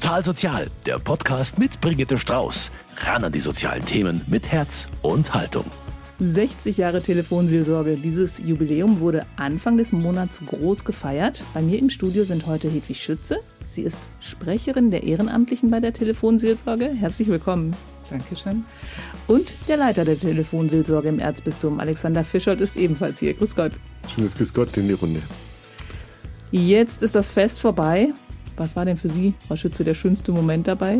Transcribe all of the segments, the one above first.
Total Sozial, der Podcast mit Brigitte Strauß. Ran an die sozialen Themen mit Herz und Haltung. 60 Jahre Telefonseelsorge. Dieses Jubiläum wurde Anfang des Monats groß gefeiert. Bei mir im Studio sind heute Hedwig Schütze. Sie ist Sprecherin der Ehrenamtlichen bei der Telefonseelsorge. Herzlich willkommen. Dankeschön. Und der Leiter der Telefonseelsorge im Erzbistum, Alexander Fischolt, ist ebenfalls hier. Grüß Gott. Schönes Grüß Gott in die Runde. Jetzt ist das Fest vorbei. Was war denn für Sie, Frau Schütze, der schönste Moment dabei?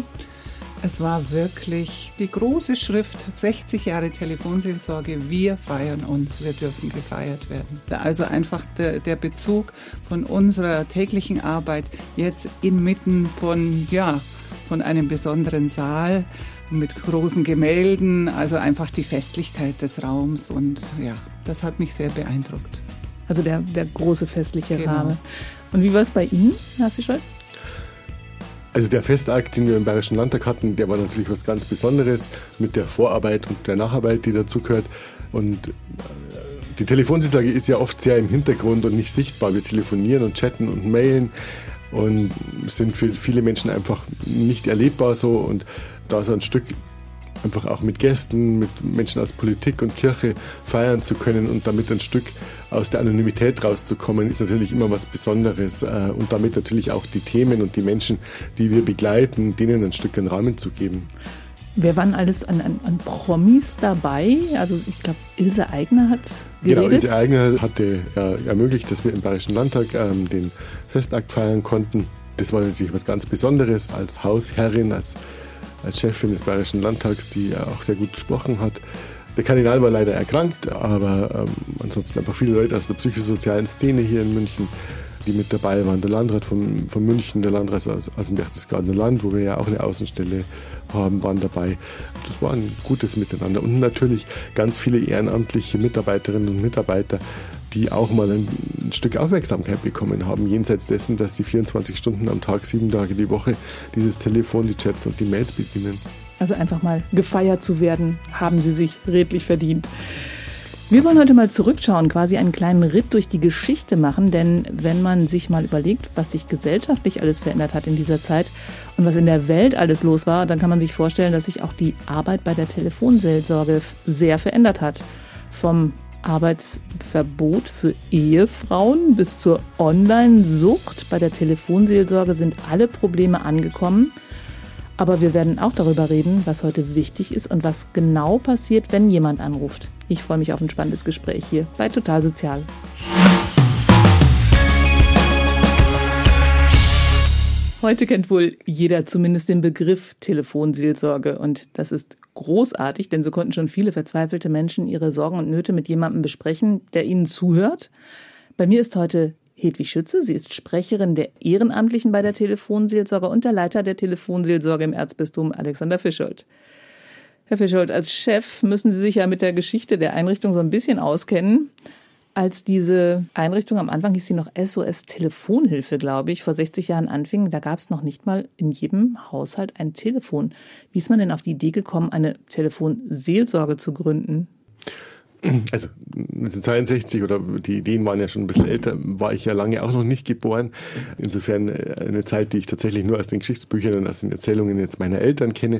Es war wirklich die große Schrift 60 Jahre Telefonseelsorge. Wir feiern uns, wir dürfen gefeiert werden. Also einfach der, der Bezug von unserer täglichen Arbeit jetzt inmitten von, ja, von einem besonderen Saal mit großen Gemälden, also einfach die Festlichkeit des Raums und ja, das hat mich sehr beeindruckt. Also der, der große festliche genau. Rahmen. Und wie war es bei Ihnen, Herr Fischer? Also der Festakt, den wir im Bayerischen Landtag hatten, der war natürlich was ganz Besonderes mit der Vorarbeit und der Nacharbeit, die dazugehört. Und äh, die Telefonsitzlage ist ja oft sehr im Hintergrund und nicht sichtbar. Wir telefonieren und chatten und mailen und sind für viele Menschen einfach nicht erlebbar so. Und da so ein Stück einfach auch mit Gästen, mit Menschen aus Politik und Kirche feiern zu können und damit ein Stück aus der Anonymität rauszukommen, ist natürlich immer was Besonderes äh, und damit natürlich auch die Themen und die Menschen, die wir begleiten, denen ein Stück einen Rahmen zu geben. Wer waren alles an, an, an Promis dabei? Also ich glaube, Ilse Aigner hat geredet. Genau, Ilse Aigner hatte äh, ermöglicht, dass wir im Bayerischen Landtag ähm, den Festakt feiern konnten. Das war natürlich was ganz Besonderes als Hausherrin, als als Chefin des Bayerischen Landtags, die auch sehr gut gesprochen hat. Der Kardinal war leider erkrankt, aber ähm, ansonsten einfach viele Leute aus der psychosozialen Szene hier in München, die mit dabei waren. Der Landrat von, von München, der Landrat aus, aus dem Berchtesgadener Land, wo wir ja auch eine Außenstelle haben, waren dabei. Das war ein gutes Miteinander. Und natürlich ganz viele ehrenamtliche Mitarbeiterinnen und Mitarbeiter, die auch mal ein, Stück Aufmerksamkeit bekommen haben, jenseits dessen, dass sie 24 Stunden am Tag, sieben Tage die Woche dieses Telefon, die Chats und die Mails bedienen. Also einfach mal gefeiert zu werden, haben sie sich redlich verdient. Wir wollen heute mal zurückschauen, quasi einen kleinen Ritt durch die Geschichte machen, denn wenn man sich mal überlegt, was sich gesellschaftlich alles verändert hat in dieser Zeit und was in der Welt alles los war, dann kann man sich vorstellen, dass sich auch die Arbeit bei der Telefonseelsorge sehr verändert hat. Vom Arbeitsverbot für Ehefrauen bis zur Online-Sucht. Bei der Telefonseelsorge sind alle Probleme angekommen. Aber wir werden auch darüber reden, was heute wichtig ist und was genau passiert, wenn jemand anruft. Ich freue mich auf ein spannendes Gespräch hier bei Total Sozial. Heute kennt wohl jeder zumindest den Begriff Telefonseelsorge und das ist großartig, denn so konnten schon viele verzweifelte Menschen ihre Sorgen und Nöte mit jemandem besprechen, der ihnen zuhört. Bei mir ist heute Hedwig Schütze. Sie ist Sprecherin der Ehrenamtlichen bei der Telefonseelsorge und der Leiter der Telefonseelsorge im Erzbistum Alexander Fischold. Herr Fischold, als Chef müssen Sie sich ja mit der Geschichte der Einrichtung so ein bisschen auskennen. Als diese Einrichtung am Anfang hieß sie noch SOS Telefonhilfe, glaube ich, vor 60 Jahren anfing, da gab es noch nicht mal in jedem Haushalt ein Telefon. Wie ist man denn auf die Idee gekommen, eine Telefonseelsorge zu gründen? Also 1962 oder die Ideen waren ja schon ein bisschen älter, war ich ja lange auch noch nicht geboren. Insofern äh, eine Zeit, die ich tatsächlich nur aus den Geschichtsbüchern und aus den Erzählungen jetzt meiner Eltern kenne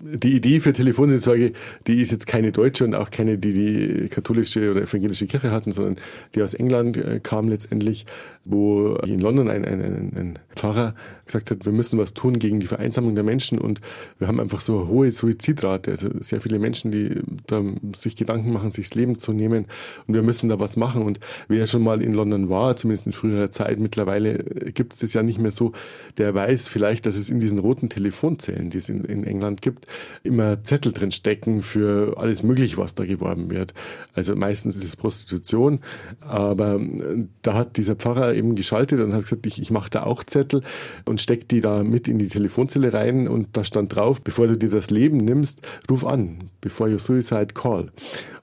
die Idee für Telefonseelsorge, die ist jetzt keine deutsche und auch keine, die die katholische oder evangelische Kirche hatten, sondern die aus England äh, kam letztendlich, wo in London ein, ein, ein, Pfarrer gesagt hat, wir müssen was tun gegen die Vereinsamung der Menschen und wir haben einfach so eine hohe Suizidrate, also sehr viele Menschen, die da sich Gedanken machen, sich das Leben zu nehmen und wir müssen da was machen. Und wer schon mal in London war, zumindest in früherer Zeit, mittlerweile gibt es das ja nicht mehr so, der weiß vielleicht, dass es in diesen roten Telefonzellen, die es in, in England gibt, immer Zettel drin stecken für alles Mögliche, was da geworben wird. Also meistens ist es Prostitution, aber äh, da hat dieser Pfarrer eben geschaltet und hat gesagt, ich, ich mache da auch Zettel und steck die da mit in die Telefonzelle rein und da stand drauf, bevor du dir das Leben nimmst, ruf an, before you suicide call.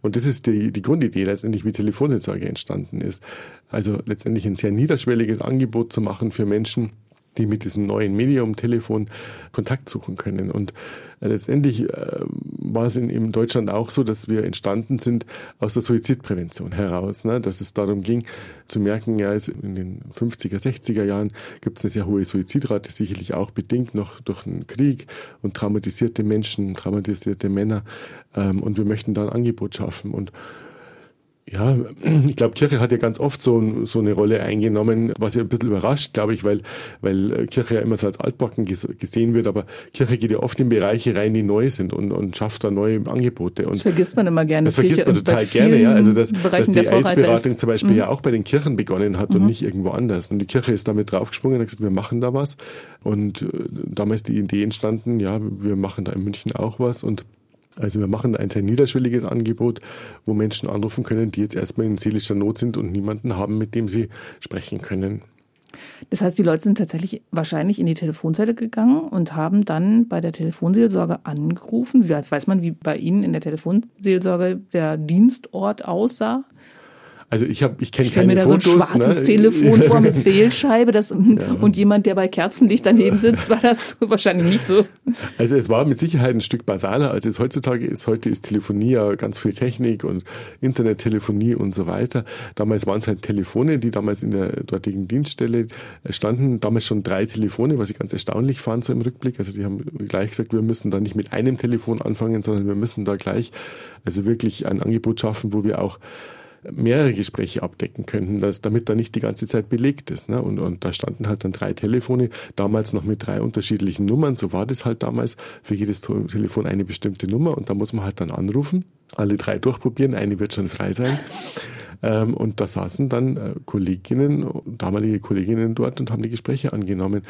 Und das ist die, die Grundidee letztendlich, wie Telefonseelsorge entstanden ist. Also letztendlich ein sehr niederschwelliges Angebot zu machen für Menschen, die mit diesem neuen Medium Telefon Kontakt suchen können. Und äh, letztendlich äh, war es in, in Deutschland auch so, dass wir entstanden sind aus der Suizidprävention heraus, ne? dass es darum ging zu merken, ja, in den 50er, 60er Jahren gibt es eine sehr hohe Suizidrate, sicherlich auch bedingt noch durch den Krieg und traumatisierte Menschen, traumatisierte Männer. Ähm, und wir möchten da ein Angebot schaffen. Und ja, ich glaube, Kirche hat ja ganz oft so, so eine Rolle eingenommen, was ja ein bisschen überrascht, glaube ich, weil, weil äh, Kirche ja immer so als altbacken gesehen wird, aber Kirche geht ja oft in Bereiche rein, die neu sind und, und schafft da neue Angebote. Und das vergisst man immer gerne. Das vergisst man total gerne, ja. Also, dass, dass die AIDS-Beratung zum Beispiel mhm. ja auch bei den Kirchen begonnen hat mhm. und nicht irgendwo anders. Und die Kirche ist damit draufgesprungen und hat gesagt, wir machen da was. Und äh, damals die Idee entstanden, ja, wir machen da in München auch was und also wir machen ein sehr niederschwelliges Angebot, wo Menschen anrufen können, die jetzt erstmal in seelischer Not sind und niemanden haben, mit dem sie sprechen können. Das heißt, die Leute sind tatsächlich wahrscheinlich in die Telefonzelle gegangen und haben dann bei der Telefonseelsorge angerufen. Weiß man, wie bei Ihnen in der Telefonseelsorge der Dienstort aussah? Also ich habe, ich kenne keine mir da Fotos, so ein schwarzes ne? Telefon vor mit Fehlscheibe, das, ja. und jemand, der bei Kerzenlicht daneben sitzt, war das wahrscheinlich nicht so. Also es war mit Sicherheit ein Stück basaler, als es heutzutage ist. Heute ist Telefonie ja ganz viel Technik und Internettelefonie und so weiter. Damals waren es halt Telefone, die damals in der dortigen Dienststelle standen. Damals schon drei Telefone, was ich ganz erstaunlich fand so im Rückblick. Also die haben gleich gesagt, wir müssen da nicht mit einem Telefon anfangen, sondern wir müssen da gleich also wirklich ein Angebot schaffen, wo wir auch mehrere Gespräche abdecken könnten, dass, damit da nicht die ganze Zeit belegt ist. Ne? Und, und da standen halt dann drei Telefone, damals noch mit drei unterschiedlichen Nummern. So war das halt damals. Für jedes Telefon eine bestimmte Nummer und da muss man halt dann anrufen, alle drei durchprobieren, eine wird schon frei sein. Ähm, und da saßen dann äh, Kolleginnen, damalige Kolleginnen dort und haben die Gespräche angenommen.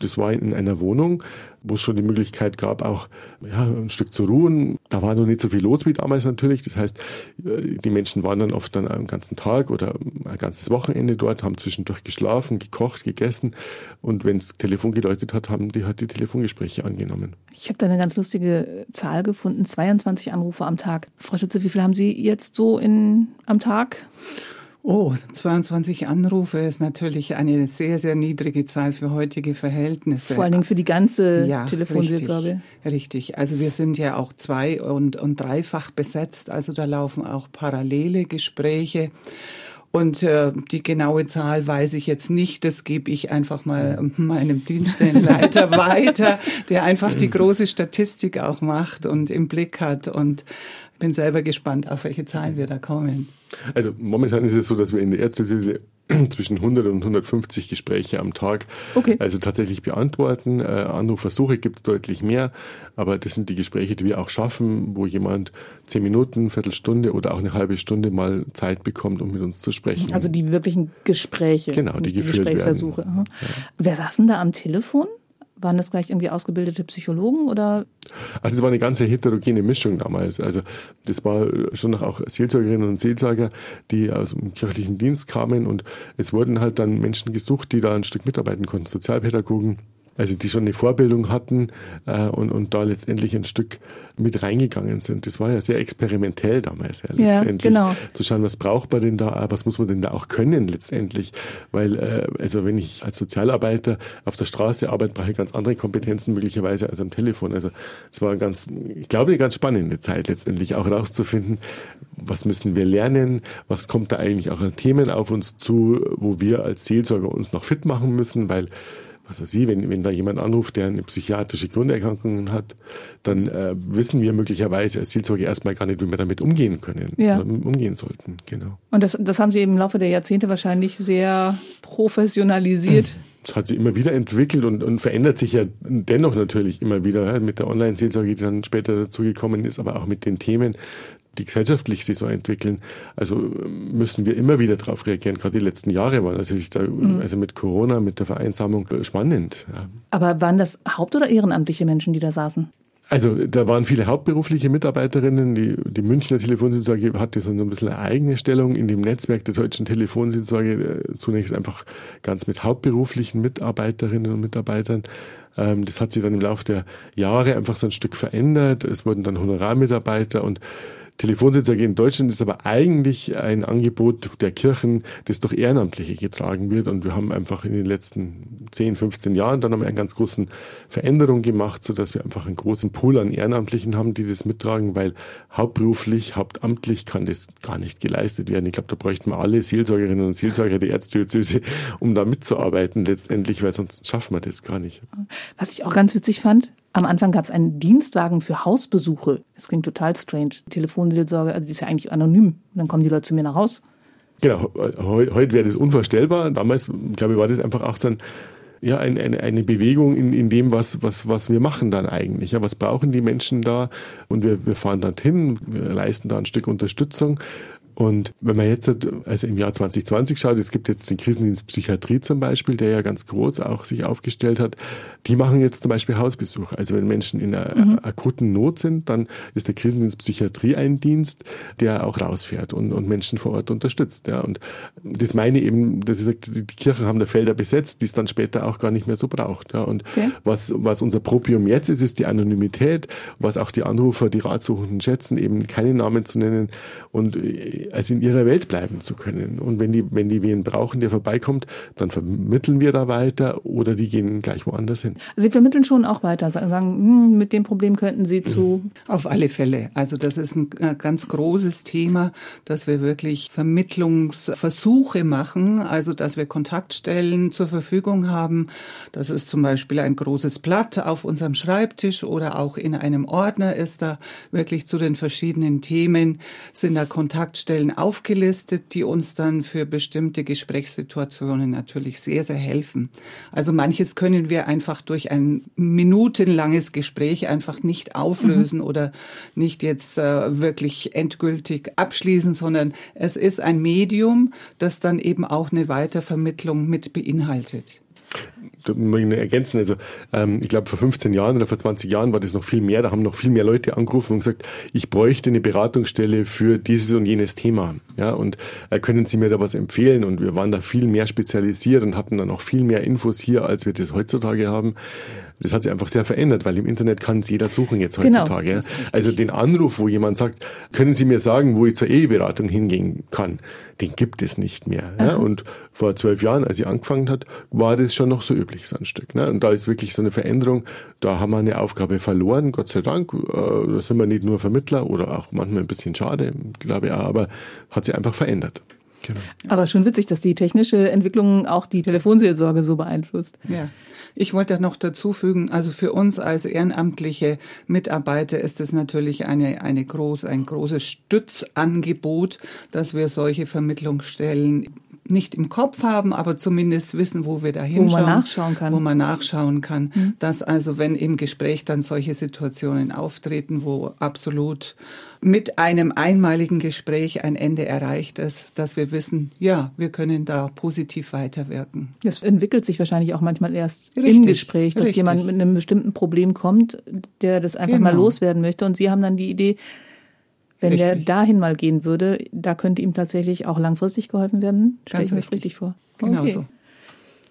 Das war in einer Wohnung, wo es schon die Möglichkeit gab, auch ja, ein Stück zu ruhen. Da war noch nicht so viel los wie damals natürlich. Das heißt, äh, die Menschen waren dann oft dann einen ganzen Tag oder ein ganzes Wochenende dort, haben zwischendurch geschlafen, gekocht, gegessen. Und wenn das Telefon geläutet hat, haben die halt die Telefongespräche angenommen. Ich habe da eine ganz lustige Zahl gefunden: 22 Anrufe am Tag. Frau Schütze, wie viel haben Sie jetzt so in, am Tag? Oh, 22 Anrufe ist natürlich eine sehr, sehr niedrige Zahl für heutige Verhältnisse. Vor allen Dingen für die ganze ja, Telefonseelsorge. Richtig, richtig. Also wir sind ja auch zwei- und, und dreifach besetzt. Also da laufen auch parallele Gespräche. Und äh, die genaue Zahl weiß ich jetzt nicht. Das gebe ich einfach mal meinem Dienststellenleiter weiter, der einfach die große Statistik auch macht und im Blick hat. Und bin selber gespannt, auf welche Zahlen wir da kommen. Also momentan ist es so, dass wir in der Ärztehilfe zwischen 100 und 150 Gespräche am Tag okay. also tatsächlich beantworten. Äh, Anrufversuche gibt es deutlich mehr, aber das sind die Gespräche, die wir auch schaffen, wo jemand zehn Minuten, Viertelstunde oder auch eine halbe Stunde mal Zeit bekommt, um mit uns zu sprechen. Also die wirklichen Gespräche, genau, die, die Gesprächsversuche. Ja. Wer saß denn da am Telefon? Waren das gleich irgendwie ausgebildete Psychologen oder? Also das war eine ganze heterogene Mischung damals. Also das war schon noch auch Seelsorgerinnen und Seelsorger, die aus dem kirchlichen Dienst kamen und es wurden halt dann Menschen gesucht, die da ein Stück mitarbeiten konnten, Sozialpädagogen, also die schon eine Vorbildung hatten äh, und, und da letztendlich ein Stück mit reingegangen sind. Das war ja sehr experimentell damals, ja, letztendlich. Ja, genau. Zu schauen, was braucht man denn da, was muss man denn da auch können letztendlich. Weil, äh, also wenn ich als Sozialarbeiter auf der Straße arbeite, brauche ich ganz andere Kompetenzen möglicherweise als am Telefon. Also es war ganz, ich glaube, eine ganz spannende Zeit letztendlich, auch herauszufinden, was müssen wir lernen, was kommt da eigentlich auch an Themen auf uns zu, wo wir als Seelsorger uns noch fit machen müssen, weil was weiß ich, wenn, wenn da jemand anruft, der eine psychiatrische Grunderkrankung hat, dann äh, wissen wir möglicherweise als Seelsorge erstmal gar nicht, wie wir damit umgehen können, ja. umgehen sollten. Genau. Und das, das haben Sie im Laufe der Jahrzehnte wahrscheinlich sehr professionalisiert. Das hat sich immer wieder entwickelt und, und verändert sich ja dennoch natürlich immer wieder ja, mit der Online-Seelsorge, die dann später dazugekommen ist, aber auch mit den Themen, die gesellschaftlich sich so entwickeln. Also müssen wir immer wieder darauf reagieren. Gerade die letzten Jahre waren natürlich da, mhm. also mit Corona, mit der Vereinsamung spannend. Ja. Aber waren das haupt- oder ehrenamtliche Menschen, die da saßen? Also da waren viele hauptberufliche Mitarbeiterinnen. Die, die Münchner Telefonseelsorge hatte so ein bisschen eine eigene Stellung in dem Netzwerk der deutschen Telefonseelsorge. Äh, zunächst einfach ganz mit hauptberuflichen Mitarbeiterinnen und Mitarbeitern. Ähm, das hat sich dann im Laufe der Jahre einfach so ein Stück verändert. Es wurden dann Honorarmitarbeiter und Telefonseelsorge in Deutschland ist aber eigentlich ein Angebot der Kirchen, das durch Ehrenamtliche getragen wird. Und wir haben einfach in den letzten 10, 15 Jahren dann haben wir einen ganz großen Veränderung gemacht, so dass wir einfach einen großen Pool an Ehrenamtlichen haben, die das mittragen, weil hauptberuflich, hauptamtlich kann das gar nicht geleistet werden. Ich glaube, da bräuchten wir alle Seelsorgerinnen und Seelsorger der Erzdiözese, um da mitzuarbeiten letztendlich, weil sonst schaffen wir das gar nicht. Was ich auch ganz witzig fand, am Anfang gab es einen Dienstwagen für Hausbesuche. Das klingt total strange. Telefonseelsorge, also die ist ja eigentlich anonym. Und dann kommen die Leute zu mir nach Haus. Genau, heute, heute wäre das unvorstellbar. Damals, glaube ich, war das einfach auch ein, ja, eine, eine, eine Bewegung in, in dem, was, was, was wir machen dann eigentlich. Ja, was brauchen die Menschen da? Und wir, wir fahren dorthin, wir leisten da ein Stück Unterstützung. Und wenn man jetzt also im Jahr 2020 schaut, es gibt jetzt den Krisendienst Psychiatrie zum Beispiel, der ja ganz groß auch sich aufgestellt hat. Die machen jetzt zum Beispiel Hausbesuche. Also wenn Menschen in einer mhm. akuten Not sind, dann ist der Krisendienst Psychiatrie ein Dienst, der auch rausfährt und, und Menschen vor Ort unterstützt. Ja. Und das meine eben, dass ich sage, die Kirchen haben da Felder besetzt, die es dann später auch gar nicht mehr so braucht. Ja. Und okay. was, was unser Propium jetzt ist, ist die Anonymität, was auch die Anrufer, die Ratsuchenden schätzen, eben keine Namen zu nennen und also in ihrer Welt bleiben zu können. Und wenn die, wenn die wen brauchen, der vorbeikommt, dann vermitteln wir da weiter oder die gehen gleich woanders hin. Sie vermitteln schon auch weiter, sagen, hm, mit dem Problem könnten Sie zu. Auf alle Fälle. Also das ist ein äh, ganz großes Thema, dass wir wirklich Vermittlungsversuche machen, also dass wir Kontaktstellen zur Verfügung haben. Das ist zum Beispiel ein großes Blatt auf unserem Schreibtisch oder auch in einem Ordner ist da wirklich zu den verschiedenen Themen sind da Kontaktstellen Stellen aufgelistet, die uns dann für bestimmte Gesprächssituationen natürlich sehr, sehr helfen. Also manches können wir einfach durch ein minutenlanges Gespräch einfach nicht auflösen mhm. oder nicht jetzt äh, wirklich endgültig abschließen, sondern es ist ein Medium, das dann eben auch eine Weitervermittlung mit beinhaltet da ich ergänzen. Also ähm, ich glaube, vor 15 Jahren oder vor 20 Jahren war das noch viel mehr. Da haben noch viel mehr Leute angerufen und gesagt, ich bräuchte eine Beratungsstelle für dieses und jenes Thema. Ja, und äh, können Sie mir da was empfehlen? Und wir waren da viel mehr spezialisiert und hatten dann auch viel mehr Infos hier, als wir das heutzutage haben. Das hat sich einfach sehr verändert, weil im Internet kann es jeder suchen jetzt genau, heutzutage. Genau, also den Anruf, wo jemand sagt, können Sie mir sagen, wo ich zur Eheberatung hingehen kann, den gibt es nicht mehr. Ja? Und vor zwölf Jahren, als sie angefangen hat, war das schon noch so üblich, so ein Stück. Ne? Und da ist wirklich so eine Veränderung. Da haben wir eine Aufgabe verloren, Gott sei Dank. Äh, da sind wir nicht nur Vermittler oder auch manchmal ein bisschen schade, glaube ich, auch, aber hat sich einfach verändert. Genau. Aber schon witzig, dass die technische Entwicklung auch die Telefonseelsorge so beeinflusst. Ja, ich wollte noch dazu fügen, also für uns als ehrenamtliche Mitarbeiter ist es natürlich eine, eine groß, ein großes Stützangebot, dass wir solche Vermittlungsstellen nicht im Kopf haben, aber zumindest wissen, wo wir da hinschauen. Wo man nachschauen kann. Wo man nachschauen kann. Mhm. Dass also, wenn im Gespräch dann solche Situationen auftreten, wo absolut mit einem einmaligen Gespräch ein Ende erreicht ist, dass wir wissen, ja, wir können da positiv weiterwirken. Das entwickelt sich wahrscheinlich auch manchmal erst richtig, im Gespräch, dass richtig. jemand mit einem bestimmten Problem kommt, der das einfach genau. mal loswerden möchte und Sie haben dann die Idee, wenn richtig. der dahin mal gehen würde, da könnte ihm tatsächlich auch langfristig geholfen werden. Stelle ich mir das richtig vor. Genau okay. so.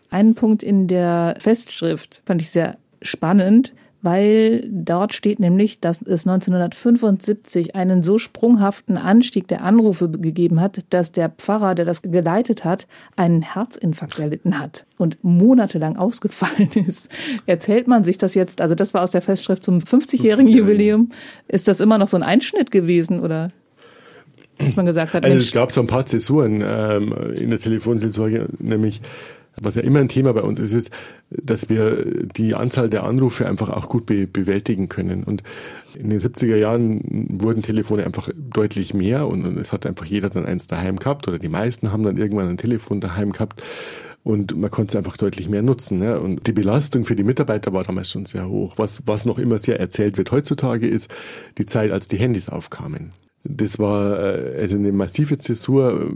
Einen Punkt in der Festschrift fand ich sehr spannend weil dort steht nämlich, dass es 1975 einen so sprunghaften Anstieg der Anrufe gegeben hat, dass der Pfarrer, der das geleitet hat, einen Herzinfarkt erlitten hat und monatelang ausgefallen ist. Erzählt man sich das jetzt, also das war aus der Festschrift zum 50-jährigen Jubiläum, ist das immer noch so ein Einschnitt gewesen oder? Dass man gesagt hat, also es gab so ein paar Zäsuren ähm, in der Telefonseelsorge, nämlich was ja immer ein Thema bei uns ist, ist, dass wir die Anzahl der Anrufe einfach auch gut be bewältigen können. Und in den 70er Jahren wurden Telefone einfach deutlich mehr und, es hat einfach jeder dann eins daheim gehabt oder die meisten haben dann irgendwann ein Telefon daheim gehabt und man konnte es einfach deutlich mehr nutzen. Ne? Und die Belastung für die Mitarbeiter war damals schon sehr hoch. Was, was noch immer sehr erzählt wird heutzutage ist die Zeit, als die Handys aufkamen. Das war äh, also eine massive Zäsur.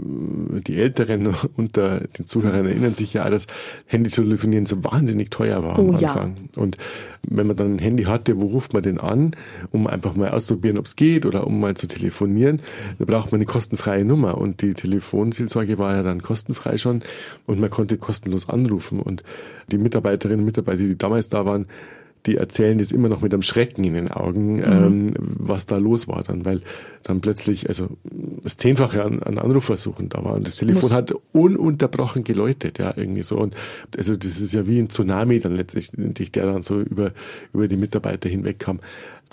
Die Älteren unter den Zuhörern erinnern sich ja, dass Handytelefonieren so wahnsinnig teuer war oh, am Anfang. Ja. Und wenn man dann ein Handy hatte, wo ruft man denn an, um einfach mal auszuprobieren, ob es geht oder um mal zu telefonieren, da braucht man eine kostenfreie Nummer. Und die Telefonseelsorge war ja dann kostenfrei schon und man konnte kostenlos anrufen. Und die Mitarbeiterinnen und Mitarbeiter, die damals da waren, die erzählen das immer noch mit einem Schrecken in den Augen, mhm. ähm, was da los war dann, weil dann plötzlich, also das Zehnfache an, an Anrufversuchen da war und das Telefon Muss. hat ununterbrochen geläutet, ja, irgendwie so. Und also das ist ja wie ein Tsunami dann letztendlich, der dann so über, über die Mitarbeiter hinweg kam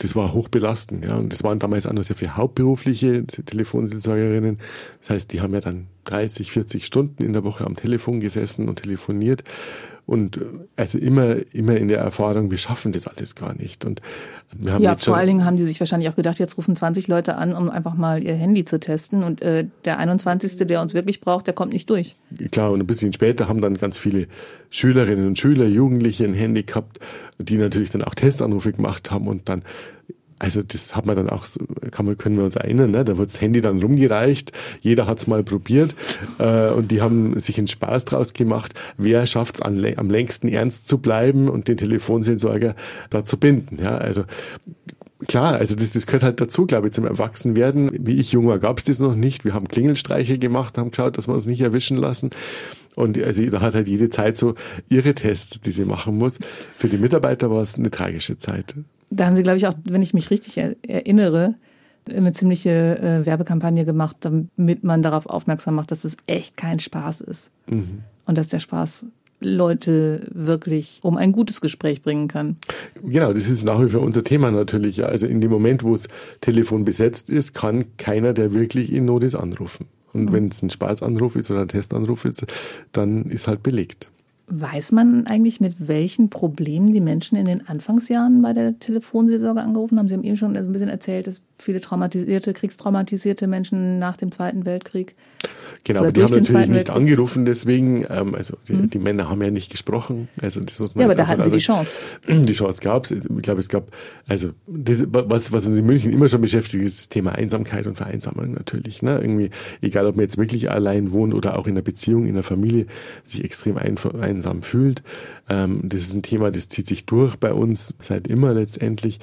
das war hochbelastend. Ja. Und das waren damals auch noch sehr viele hauptberufliche Telefonseelsorgerinnen. Das heißt, die haben ja dann 30, 40 Stunden in der Woche am Telefon gesessen und telefoniert. Und äh, also immer, immer in der Erfahrung, wir schaffen das alles gar nicht. Und wir haben ja, vor allen Dingen haben die sich wahrscheinlich auch gedacht, jetzt rufen 20 Leute an, um einfach mal ihr Handy zu testen. Und äh, der 21., der uns wirklich braucht, der kommt nicht durch. Klar, und ein bisschen später haben dann ganz viele Schülerinnen und Schüler, Jugendliche ein Handy gehabt, die natürlich dann auch Testanrufe gemacht haben und dann also das hat man dann auch, kann man, können wir uns erinnern, ne? da wird das Handy dann rumgereicht, jeder hat's mal probiert äh, und die haben sich einen Spaß draus gemacht, wer schafft's am längsten ernst zu bleiben und den Telefonseelsorger da zu binden. Ja? Also klar, also das, das gehört halt dazu, glaube ich, zum Erwachsenwerden. Wie ich jung war, gab's das noch nicht. Wir haben Klingelstreiche gemacht, haben geschaut, dass wir uns nicht erwischen lassen. Und also da hat halt jede Zeit so ihre Tests, die sie machen muss. Für die Mitarbeiter war es eine tragische Zeit. Da haben Sie, glaube ich, auch, wenn ich mich richtig erinnere, eine ziemliche äh, Werbekampagne gemacht, damit man darauf aufmerksam macht, dass es echt kein Spaß ist. Mhm. Und dass der Spaß Leute wirklich um ein gutes Gespräch bringen kann. Genau, das ist nach wie vor unser Thema natürlich. Also in dem Moment, wo das Telefon besetzt ist, kann keiner, der wirklich in Not ist, anrufen. Und mhm. wenn es ein Spaßanruf ist oder ein Testanruf ist, dann ist halt belegt. Weiß man eigentlich, mit welchen Problemen die Menschen in den Anfangsjahren bei der Telefonseelsorge angerufen haben? Sie haben eben schon ein bisschen erzählt, dass viele traumatisierte, kriegstraumatisierte Menschen nach dem Zweiten Weltkrieg Genau, aber die haben natürlich nicht angerufen, deswegen, ähm, also die, mhm. die, Männer haben ja nicht gesprochen. Also das muss man ja, aber da hatten sie die Chance. Die Chance gab es. Ich glaube, es gab, also das, was, was uns in München immer schon beschäftigt, ist das Thema Einsamkeit und Vereinsamung natürlich. Ne? Irgendwie, egal ob man jetzt wirklich allein wohnt oder auch in einer Beziehung, in einer Familie, sich extrem einsam fühlt. Ähm, das ist ein Thema, das zieht sich durch bei uns seit immer letztendlich.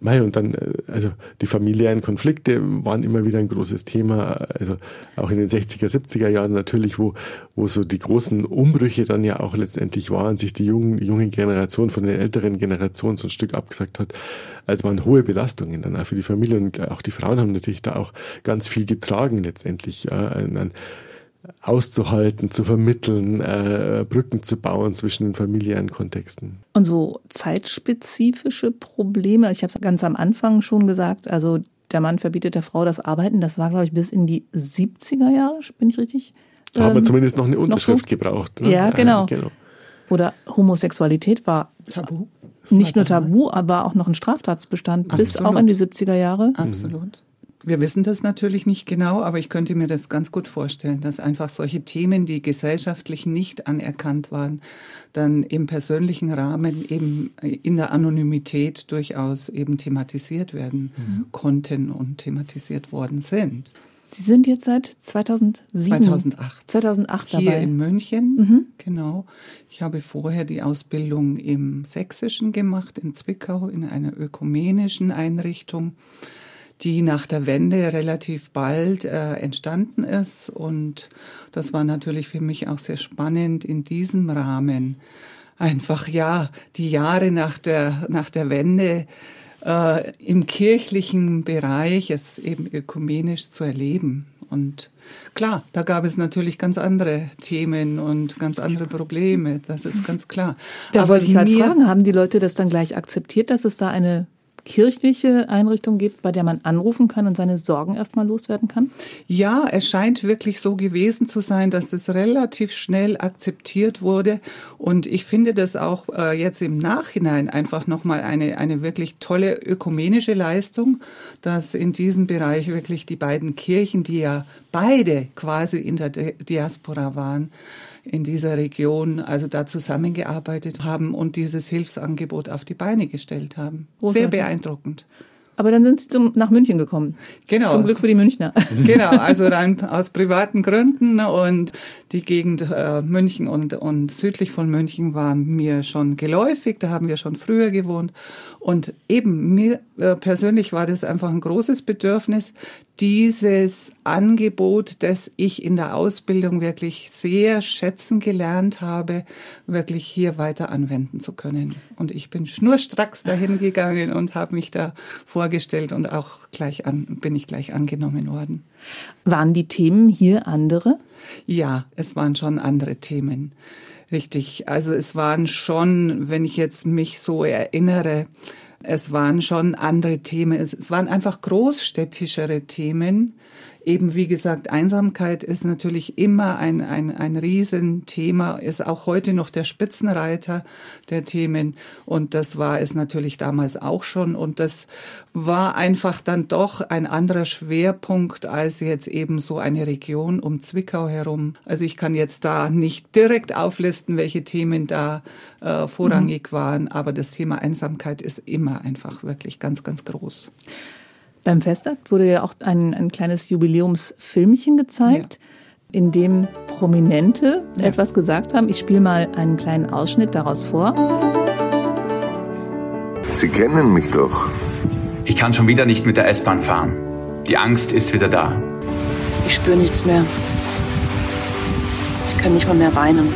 Mei, und dann, äh, also die familiären Konflikte waren immer wieder ein großes Thema, also auch in den 60er, 70er Jahren natürlich, wo, wo so die großen Umbrüche dann ja auch letztendlich waren, sich die jungen, junge Generation von der älteren Generation so ein Stück abgesagt hat. Also waren hohe Belastungen dann auch für die Familie und auch die Frauen haben natürlich da auch ganz viel getragen letztendlich. Ja, an, auszuhalten, zu vermitteln, äh, Brücken zu bauen zwischen den familiären Kontexten. Und so zeitspezifische Probleme, ich habe es ganz am Anfang schon gesagt, also der Mann verbietet der Frau das Arbeiten, das war, glaube ich, bis in die 70er Jahre, bin ich richtig? Da ähm, haben wir zumindest noch eine Unterschrift noch so? gebraucht. Ne? Ja, genau. genau. Oder Homosexualität war Tabu. Nicht nur Tabu, aber auch noch ein Straftatsbestand Absolut. bis auch in die 70er Jahre. Absolut. Wir wissen das natürlich nicht genau, aber ich könnte mir das ganz gut vorstellen, dass einfach solche Themen, die gesellschaftlich nicht anerkannt waren, dann im persönlichen Rahmen eben in der Anonymität durchaus eben thematisiert werden mhm. konnten und thematisiert worden sind. Sie sind jetzt seit 2007? 2008. 2008 Hier dabei. in München, mhm. genau. Ich habe vorher die Ausbildung im Sächsischen gemacht, in Zwickau, in einer ökumenischen Einrichtung die nach der Wende relativ bald äh, entstanden ist. Und das war natürlich für mich auch sehr spannend in diesem Rahmen. Einfach, ja, die Jahre nach der, nach der Wende äh, im kirchlichen Bereich es eben ökumenisch zu erleben. Und klar, da gab es natürlich ganz andere Themen und ganz andere Probleme, das ist ganz klar. Da Aber wollte ich halt fragen, haben die Leute das dann gleich akzeptiert, dass es da eine kirchliche Einrichtung gibt, bei der man anrufen kann und seine Sorgen erstmal loswerden kann? Ja, es scheint wirklich so gewesen zu sein, dass das relativ schnell akzeptiert wurde. Und ich finde das auch äh, jetzt im Nachhinein einfach nochmal eine, eine wirklich tolle ökumenische Leistung, dass in diesem Bereich wirklich die beiden Kirchen, die ja beide quasi in der Diaspora waren, in dieser Region also da zusammengearbeitet haben und dieses Hilfsangebot auf die Beine gestellt haben. Großartig. Sehr beeindruckend. Aber dann sind Sie zum, nach München gekommen. Genau. Zum Glück für die Münchner. Genau, also rein aus privaten Gründen und die Gegend äh, München und, und südlich von München war mir schon geläufig, da haben wir schon früher gewohnt. Und eben mir äh, persönlich war das einfach ein großes Bedürfnis, dieses Angebot, das ich in der Ausbildung wirklich sehr schätzen gelernt habe, wirklich hier weiter anwenden zu können. Und ich bin schnurstracks dahin gegangen und habe mich da vorgestellt und auch gleich an, bin ich gleich angenommen worden. Waren die Themen hier andere? Ja, es waren schon andere Themen. Richtig. Also es waren schon, wenn ich jetzt mich so erinnere, es waren schon andere Themen. Es waren einfach großstädtischere Themen. Eben wie gesagt, Einsamkeit ist natürlich immer ein, ein, ein Riesenthema, ist auch heute noch der Spitzenreiter der Themen. Und das war es natürlich damals auch schon. Und das war einfach dann doch ein anderer Schwerpunkt als jetzt eben so eine Region um Zwickau herum. Also ich kann jetzt da nicht direkt auflisten, welche Themen da äh, vorrangig mhm. waren, aber das Thema Einsamkeit ist immer einfach wirklich ganz, ganz groß. Beim Festakt wurde ja auch ein, ein kleines Jubiläumsfilmchen gezeigt, ja. in dem Prominente ja. etwas gesagt haben. Ich spiele mal einen kleinen Ausschnitt daraus vor. Sie kennen mich doch. Ich kann schon wieder nicht mit der S-Bahn fahren. Die Angst ist wieder da. Ich spüre nichts mehr. Ich kann nicht mal mehr weinen.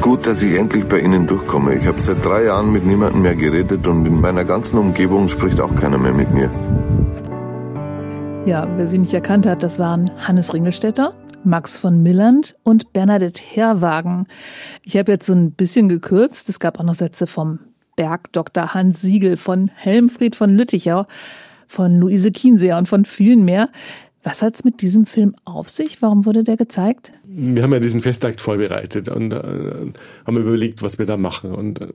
Gut, dass ich endlich bei Ihnen durchkomme. Ich habe seit drei Jahren mit niemandem mehr geredet und in meiner ganzen Umgebung spricht auch keiner mehr mit mir. Ja, wer sie nicht erkannt hat, das waren Hannes Ringelstetter, Max von Milland und Bernadette Herwagen. Ich habe jetzt so ein bisschen gekürzt. Es gab auch noch Sätze vom Berg Dr. Hans Siegel, von Helmfried von Lüttichau, von Luise Kienseer und von vielen mehr. Was hat es mit diesem Film auf sich? Warum wurde der gezeigt? Wir haben ja diesen Festakt vorbereitet und äh, haben überlegt, was wir da machen. Und äh,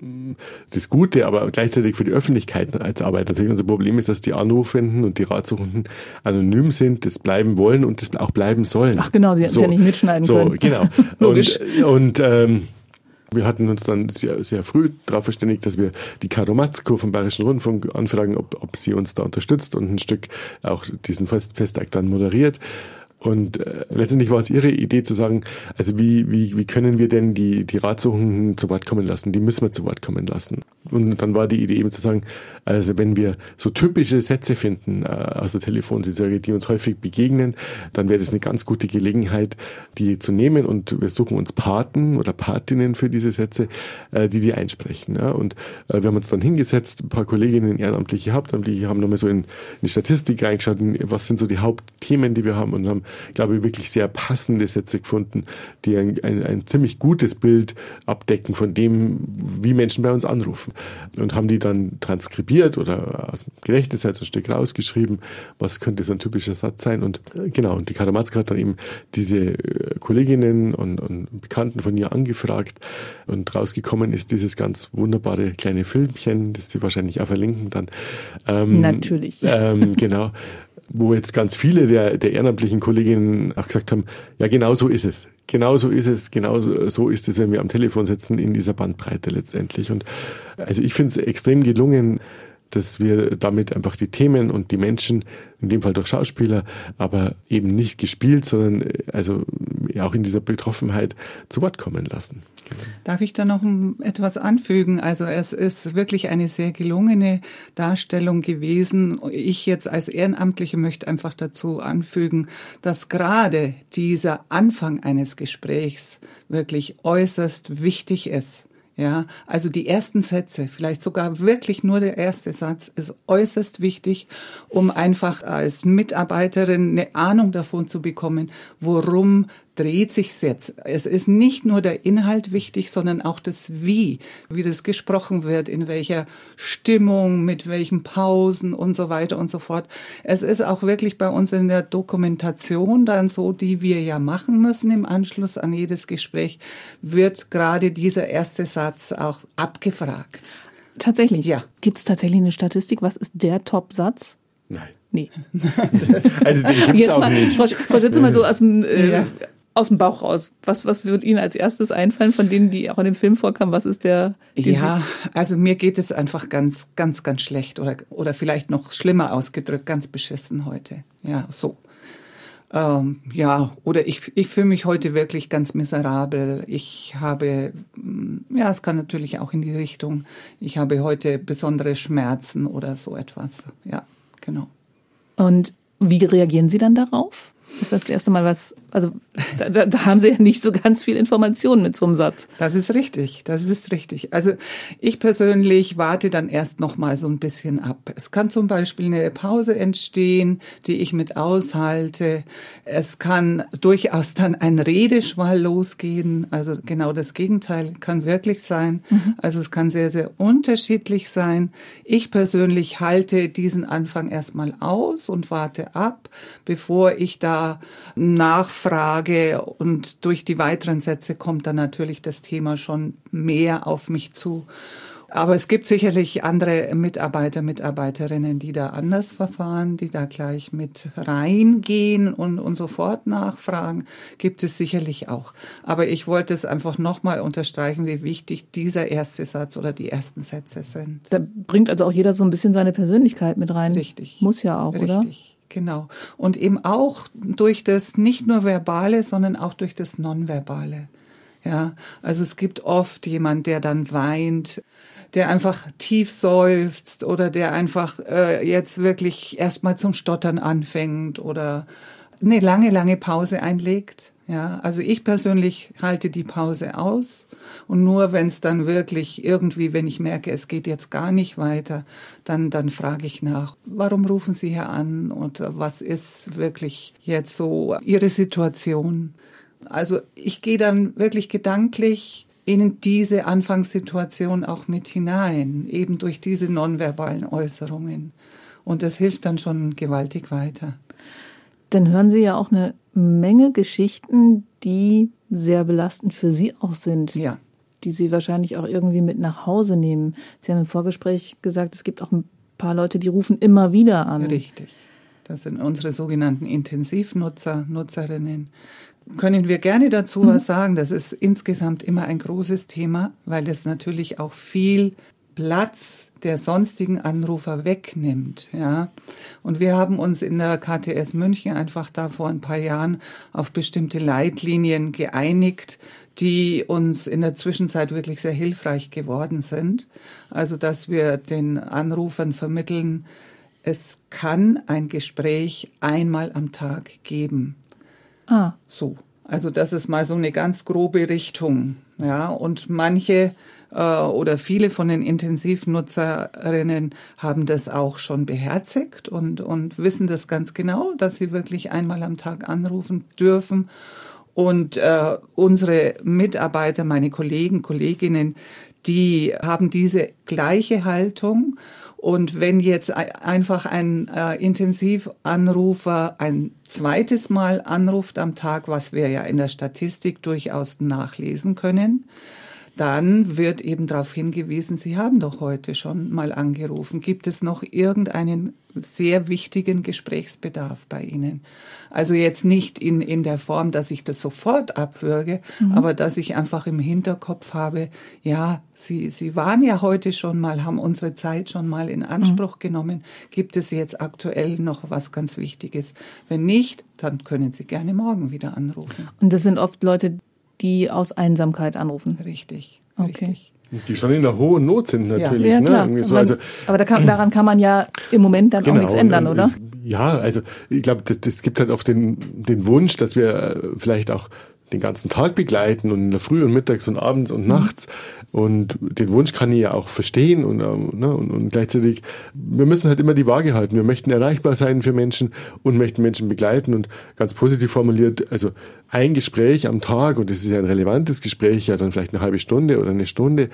das Gute, aber gleichzeitig für die Öffentlichkeit als Arbeit natürlich unser Problem ist, dass die Anrufenden und die Ratsuchenden anonym sind, das bleiben wollen und das auch bleiben sollen. Ach genau, sie hätten es so, ja nicht mitschneiden so, können. Genau. Logisch. Und, und ähm, wir hatten uns dann sehr, sehr früh darauf verständigt, dass wir die Caro Matzko vom Bayerischen Rundfunk anfragen, ob, ob sie uns da unterstützt und ein Stück auch diesen Fest Festakt dann moderiert. Und äh, letztendlich war es ihre Idee zu sagen, also wie, wie, wie können wir denn die, die Ratsuchenden zu Wort kommen lassen? Die müssen wir zu Wort kommen lassen. Und dann war die Idee eben zu sagen, also wenn wir so typische Sätze finden äh, aus der Telefonseelsorge, die uns häufig begegnen, dann wäre das eine ganz gute Gelegenheit, die zu nehmen und wir suchen uns Paten oder Patinnen für diese Sätze, äh, die die einsprechen. Ja? Und äh, wir haben uns dann hingesetzt, ein paar Kolleginnen, ehrenamtliche, hauptamtliche, haben nochmal so in, die Statistik reingeschaut, was sind so die Hauptthemen, die wir haben und haben glaube ich, wirklich sehr passende Sätze gefunden, die ein, ein, ein ziemlich gutes Bild abdecken von dem, wie Menschen bei uns anrufen. Und haben die dann transkribiert oder aus dem Gedächtnis halt so ein Stück rausgeschrieben, was könnte so ein typischer Satz sein. Und äh, genau, und die Karamatska hat dann eben diese äh, Kolleginnen und, und Bekannten von ihr angefragt und rausgekommen ist dieses ganz wunderbare kleine Filmchen, das sie wahrscheinlich auch verlinken dann. Ähm, Natürlich. Ähm, genau wo jetzt ganz viele der, der ehrenamtlichen Kolleginnen auch gesagt haben, ja, genau so ist es. Genau so ist es, genau so ist es, wenn wir am Telefon sitzen in dieser Bandbreite letztendlich. Und also ich finde es extrem gelungen, dass wir damit einfach die Themen und die Menschen, in dem Fall durch Schauspieler, aber eben nicht gespielt, sondern äh, also auch in dieser Betroffenheit zu Wort kommen lassen. Darf ich da noch etwas anfügen? Also es ist wirklich eine sehr gelungene Darstellung gewesen. Ich jetzt als Ehrenamtliche möchte einfach dazu anfügen, dass gerade dieser Anfang eines Gesprächs wirklich äußerst wichtig ist. Ja, also die ersten Sätze, vielleicht sogar wirklich nur der erste Satz ist äußerst wichtig, um einfach als Mitarbeiterin eine Ahnung davon zu bekommen, worum dreht sich's jetzt. Es ist nicht nur der Inhalt wichtig, sondern auch das Wie, wie das gesprochen wird, in welcher Stimmung, mit welchen Pausen und so weiter und so fort. Es ist auch wirklich bei uns in der Dokumentation dann so, die wir ja machen müssen im Anschluss an jedes Gespräch, wird gerade dieser erste Satz auch abgefragt. Tatsächlich? Ja. Gibt es tatsächlich eine Statistik? Was ist der Top-Satz? Nein. Nee. also den gibt es auch mal, nicht. Frau, Frau Schütze, mal so aus dem äh, ja aus dem Bauch raus. Was, was wird Ihnen als erstes einfallen von denen, die auch in dem Film vorkamen? Was ist der? Ja, also mir geht es einfach ganz, ganz, ganz schlecht oder, oder vielleicht noch schlimmer ausgedrückt, ganz beschissen heute. Ja, so. Ähm, ja, oder ich, ich fühle mich heute wirklich ganz miserabel. Ich habe, mm, ja, es kann natürlich auch in die Richtung, ich habe heute besondere Schmerzen oder so etwas. Ja, genau. Und Wie reagieren Sie dann darauf? Ist das, das erste Mal was, also da, da, haben Sie ja nicht so ganz viel Informationen mit so einem Satz. Das ist richtig, das ist richtig. Also ich persönlich warte dann erst noch mal so ein bisschen ab. Es kann zum Beispiel eine Pause entstehen, die ich mit aushalte. Es kann durchaus dann ein Redeschwall losgehen. Also genau das Gegenteil kann wirklich sein. Mhm. Also es kann sehr, sehr unterschiedlich sein. Ich persönlich halte diesen Anfang erstmal aus und warte ab, bevor ich da nachfrage und durch die weiteren Sätze kommt dann natürlich das Thema schon mehr auf mich zu. Aber es gibt sicherlich andere Mitarbeiter, Mitarbeiterinnen, die da anders verfahren, die da gleich mit reingehen und, und sofort nachfragen. Gibt es sicherlich auch. Aber ich wollte es einfach nochmal unterstreichen, wie wichtig dieser erste Satz oder die ersten Sätze sind. Da bringt also auch jeder so ein bisschen seine Persönlichkeit mit rein. Richtig. Muss ja auch, Richtig. oder? Richtig. Genau. Und eben auch durch das nicht nur Verbale, sondern auch durch das Nonverbale. Ja, also es gibt oft jemand, der dann weint, der einfach tief seufzt oder der einfach äh, jetzt wirklich erstmal zum Stottern anfängt oder eine lange, lange Pause einlegt. Ja, also ich persönlich halte die Pause aus und nur wenn es dann wirklich irgendwie, wenn ich merke, es geht jetzt gar nicht weiter, dann, dann frage ich nach, warum rufen Sie hier an und was ist wirklich jetzt so Ihre Situation? Also ich gehe dann wirklich gedanklich in diese Anfangssituation auch mit hinein, eben durch diese nonverbalen Äußerungen. Und das hilft dann schon gewaltig weiter. Dann hören Sie ja auch eine Menge Geschichten, die sehr belastend für Sie auch sind. Ja. Die Sie wahrscheinlich auch irgendwie mit nach Hause nehmen. Sie haben im Vorgespräch gesagt, es gibt auch ein paar Leute, die rufen immer wieder an. Richtig. Das sind unsere sogenannten Intensivnutzer, Nutzerinnen. Können wir gerne dazu was sagen? Das ist insgesamt immer ein großes Thema, weil es natürlich auch viel Platz der sonstigen Anrufer wegnimmt, ja. Und wir haben uns in der KTS München einfach da vor ein paar Jahren auf bestimmte Leitlinien geeinigt, die uns in der Zwischenzeit wirklich sehr hilfreich geworden sind. Also, dass wir den Anrufern vermitteln, es kann ein Gespräch einmal am Tag geben. Ah. So. Also, das ist mal so eine ganz grobe Richtung, ja. Und manche oder viele von den Intensivnutzerinnen haben das auch schon beherzigt und, und wissen das ganz genau, dass sie wirklich einmal am Tag anrufen dürfen. Und äh, unsere Mitarbeiter, meine Kollegen, Kolleginnen, die haben diese gleiche Haltung. Und wenn jetzt einfach ein äh, Intensivanrufer ein zweites Mal anruft am Tag, was wir ja in der Statistik durchaus nachlesen können, dann wird eben darauf hingewiesen, Sie haben doch heute schon mal angerufen. Gibt es noch irgendeinen sehr wichtigen Gesprächsbedarf bei Ihnen? Also jetzt nicht in, in der Form, dass ich das sofort abwürge, mhm. aber dass ich einfach im Hinterkopf habe, ja, Sie, Sie waren ja heute schon mal, haben unsere Zeit schon mal in Anspruch mhm. genommen. Gibt es jetzt aktuell noch was ganz Wichtiges? Wenn nicht, dann können Sie gerne morgen wieder anrufen. Und das sind oft Leute, die aus Einsamkeit anrufen. Richtig. Okay. Richtig. Die schon in der hohen Not sind natürlich. Ja, ja klar. Ne? So, man, also, aber da kann, daran kann man ja im Moment dann genau, auch nichts ändern, oder? Es, ja, also ich glaube, das, das gibt halt oft den, den Wunsch, dass wir äh, vielleicht auch den ganzen Tag begleiten und in der Früh und mittags und abends und nachts. Und den Wunsch kann ich ja auch verstehen und, ähm, ne, und, und gleichzeitig, wir müssen halt immer die Waage halten. Wir möchten erreichbar sein für Menschen und möchten Menschen begleiten und ganz positiv formuliert, also ein Gespräch am Tag, und das ist ja ein relevantes Gespräch, ja dann vielleicht eine halbe Stunde oder eine Stunde,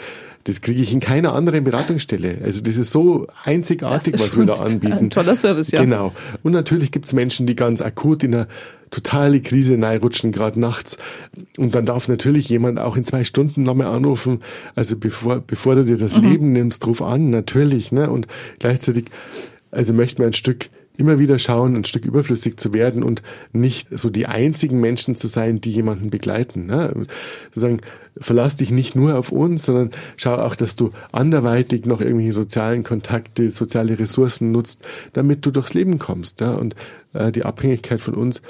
das kriege ich in keiner anderen Beratungsstelle. Also das ist so einzigartig, ist was wir da anbieten. Ein toller Service, ja. Genau. Und natürlich gibt es Menschen, die ganz akut in einer totale Krise rutschen, gerade nachts. Und dann darf natürlich jemand auch in zwei Stunden nochmal anrufen. Also bevor, bevor du dir das mhm. Leben nimmst, ruf an, natürlich. Ne? Und gleichzeitig, also möchten wir ein Stück immer wieder schauen, ein Stück überflüssig zu werden und nicht so die einzigen Menschen zu sein, die jemanden begleiten. Ne? Sozusagen, verlass dich nicht nur auf uns, sondern schau auch, dass du anderweitig noch irgendwelche sozialen Kontakte, soziale Ressourcen nutzt, damit du durchs Leben kommst. Ja? Und äh, die Abhängigkeit von uns,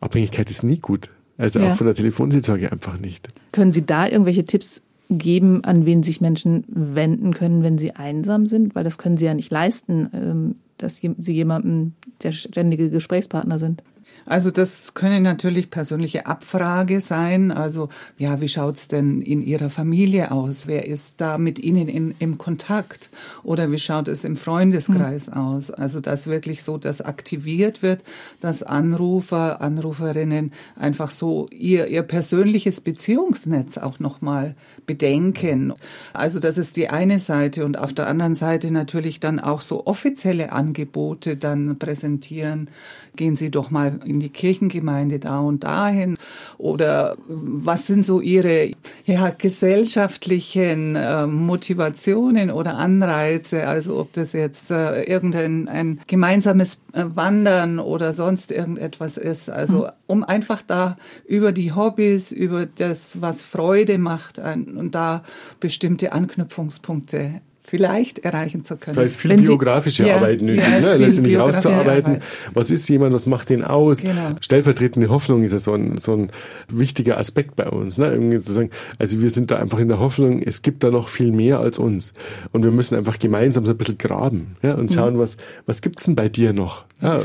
Abhängigkeit ist nie gut. Also ja. auch von der Telefonseelsorge einfach nicht. Können Sie da irgendwelche Tipps geben, an wen sich Menschen wenden können, wenn sie einsam sind? Weil das können sie ja nicht leisten, ähm, dass Sie jemandem der ständige Gesprächspartner sind? Also das können natürlich persönliche Abfrage sein. Also ja, wie schaut's denn in Ihrer Familie aus? Wer ist da mit Ihnen in, im Kontakt? Oder wie schaut es im Freundeskreis mhm. aus? Also dass wirklich so das aktiviert wird, dass Anrufer, Anruferinnen einfach so ihr, ihr persönliches Beziehungsnetz auch nochmal bedenken. Also das ist die eine Seite und auf der anderen Seite natürlich dann auch so offizielle Angebote dann präsentieren. Gehen Sie doch mal in die Kirchengemeinde da und dahin? Oder was sind so Ihre ja, gesellschaftlichen äh, Motivationen oder Anreize? Also ob das jetzt äh, irgendein ein gemeinsames äh, Wandern oder sonst irgendetwas ist. Also mhm. um einfach da über die Hobbys, über das, was Freude macht ein, und da bestimmte Anknüpfungspunkte vielleicht erreichen zu können. Da ist viel Wenn biografische Sie, Arbeit ja, nötig, ja, ne? letztendlich rauszuarbeiten, Arbeit. was ist jemand, was macht den aus? Genau. Stellvertretende Hoffnung ist ja so ein, so ein wichtiger Aspekt bei uns. Ne? Irgendwie zu sagen, also wir sind da einfach in der Hoffnung, es gibt da noch viel mehr als uns. Und wir müssen einfach gemeinsam so ein bisschen graben ja? und schauen, mhm. was, was gibt's denn bei dir noch? Ja.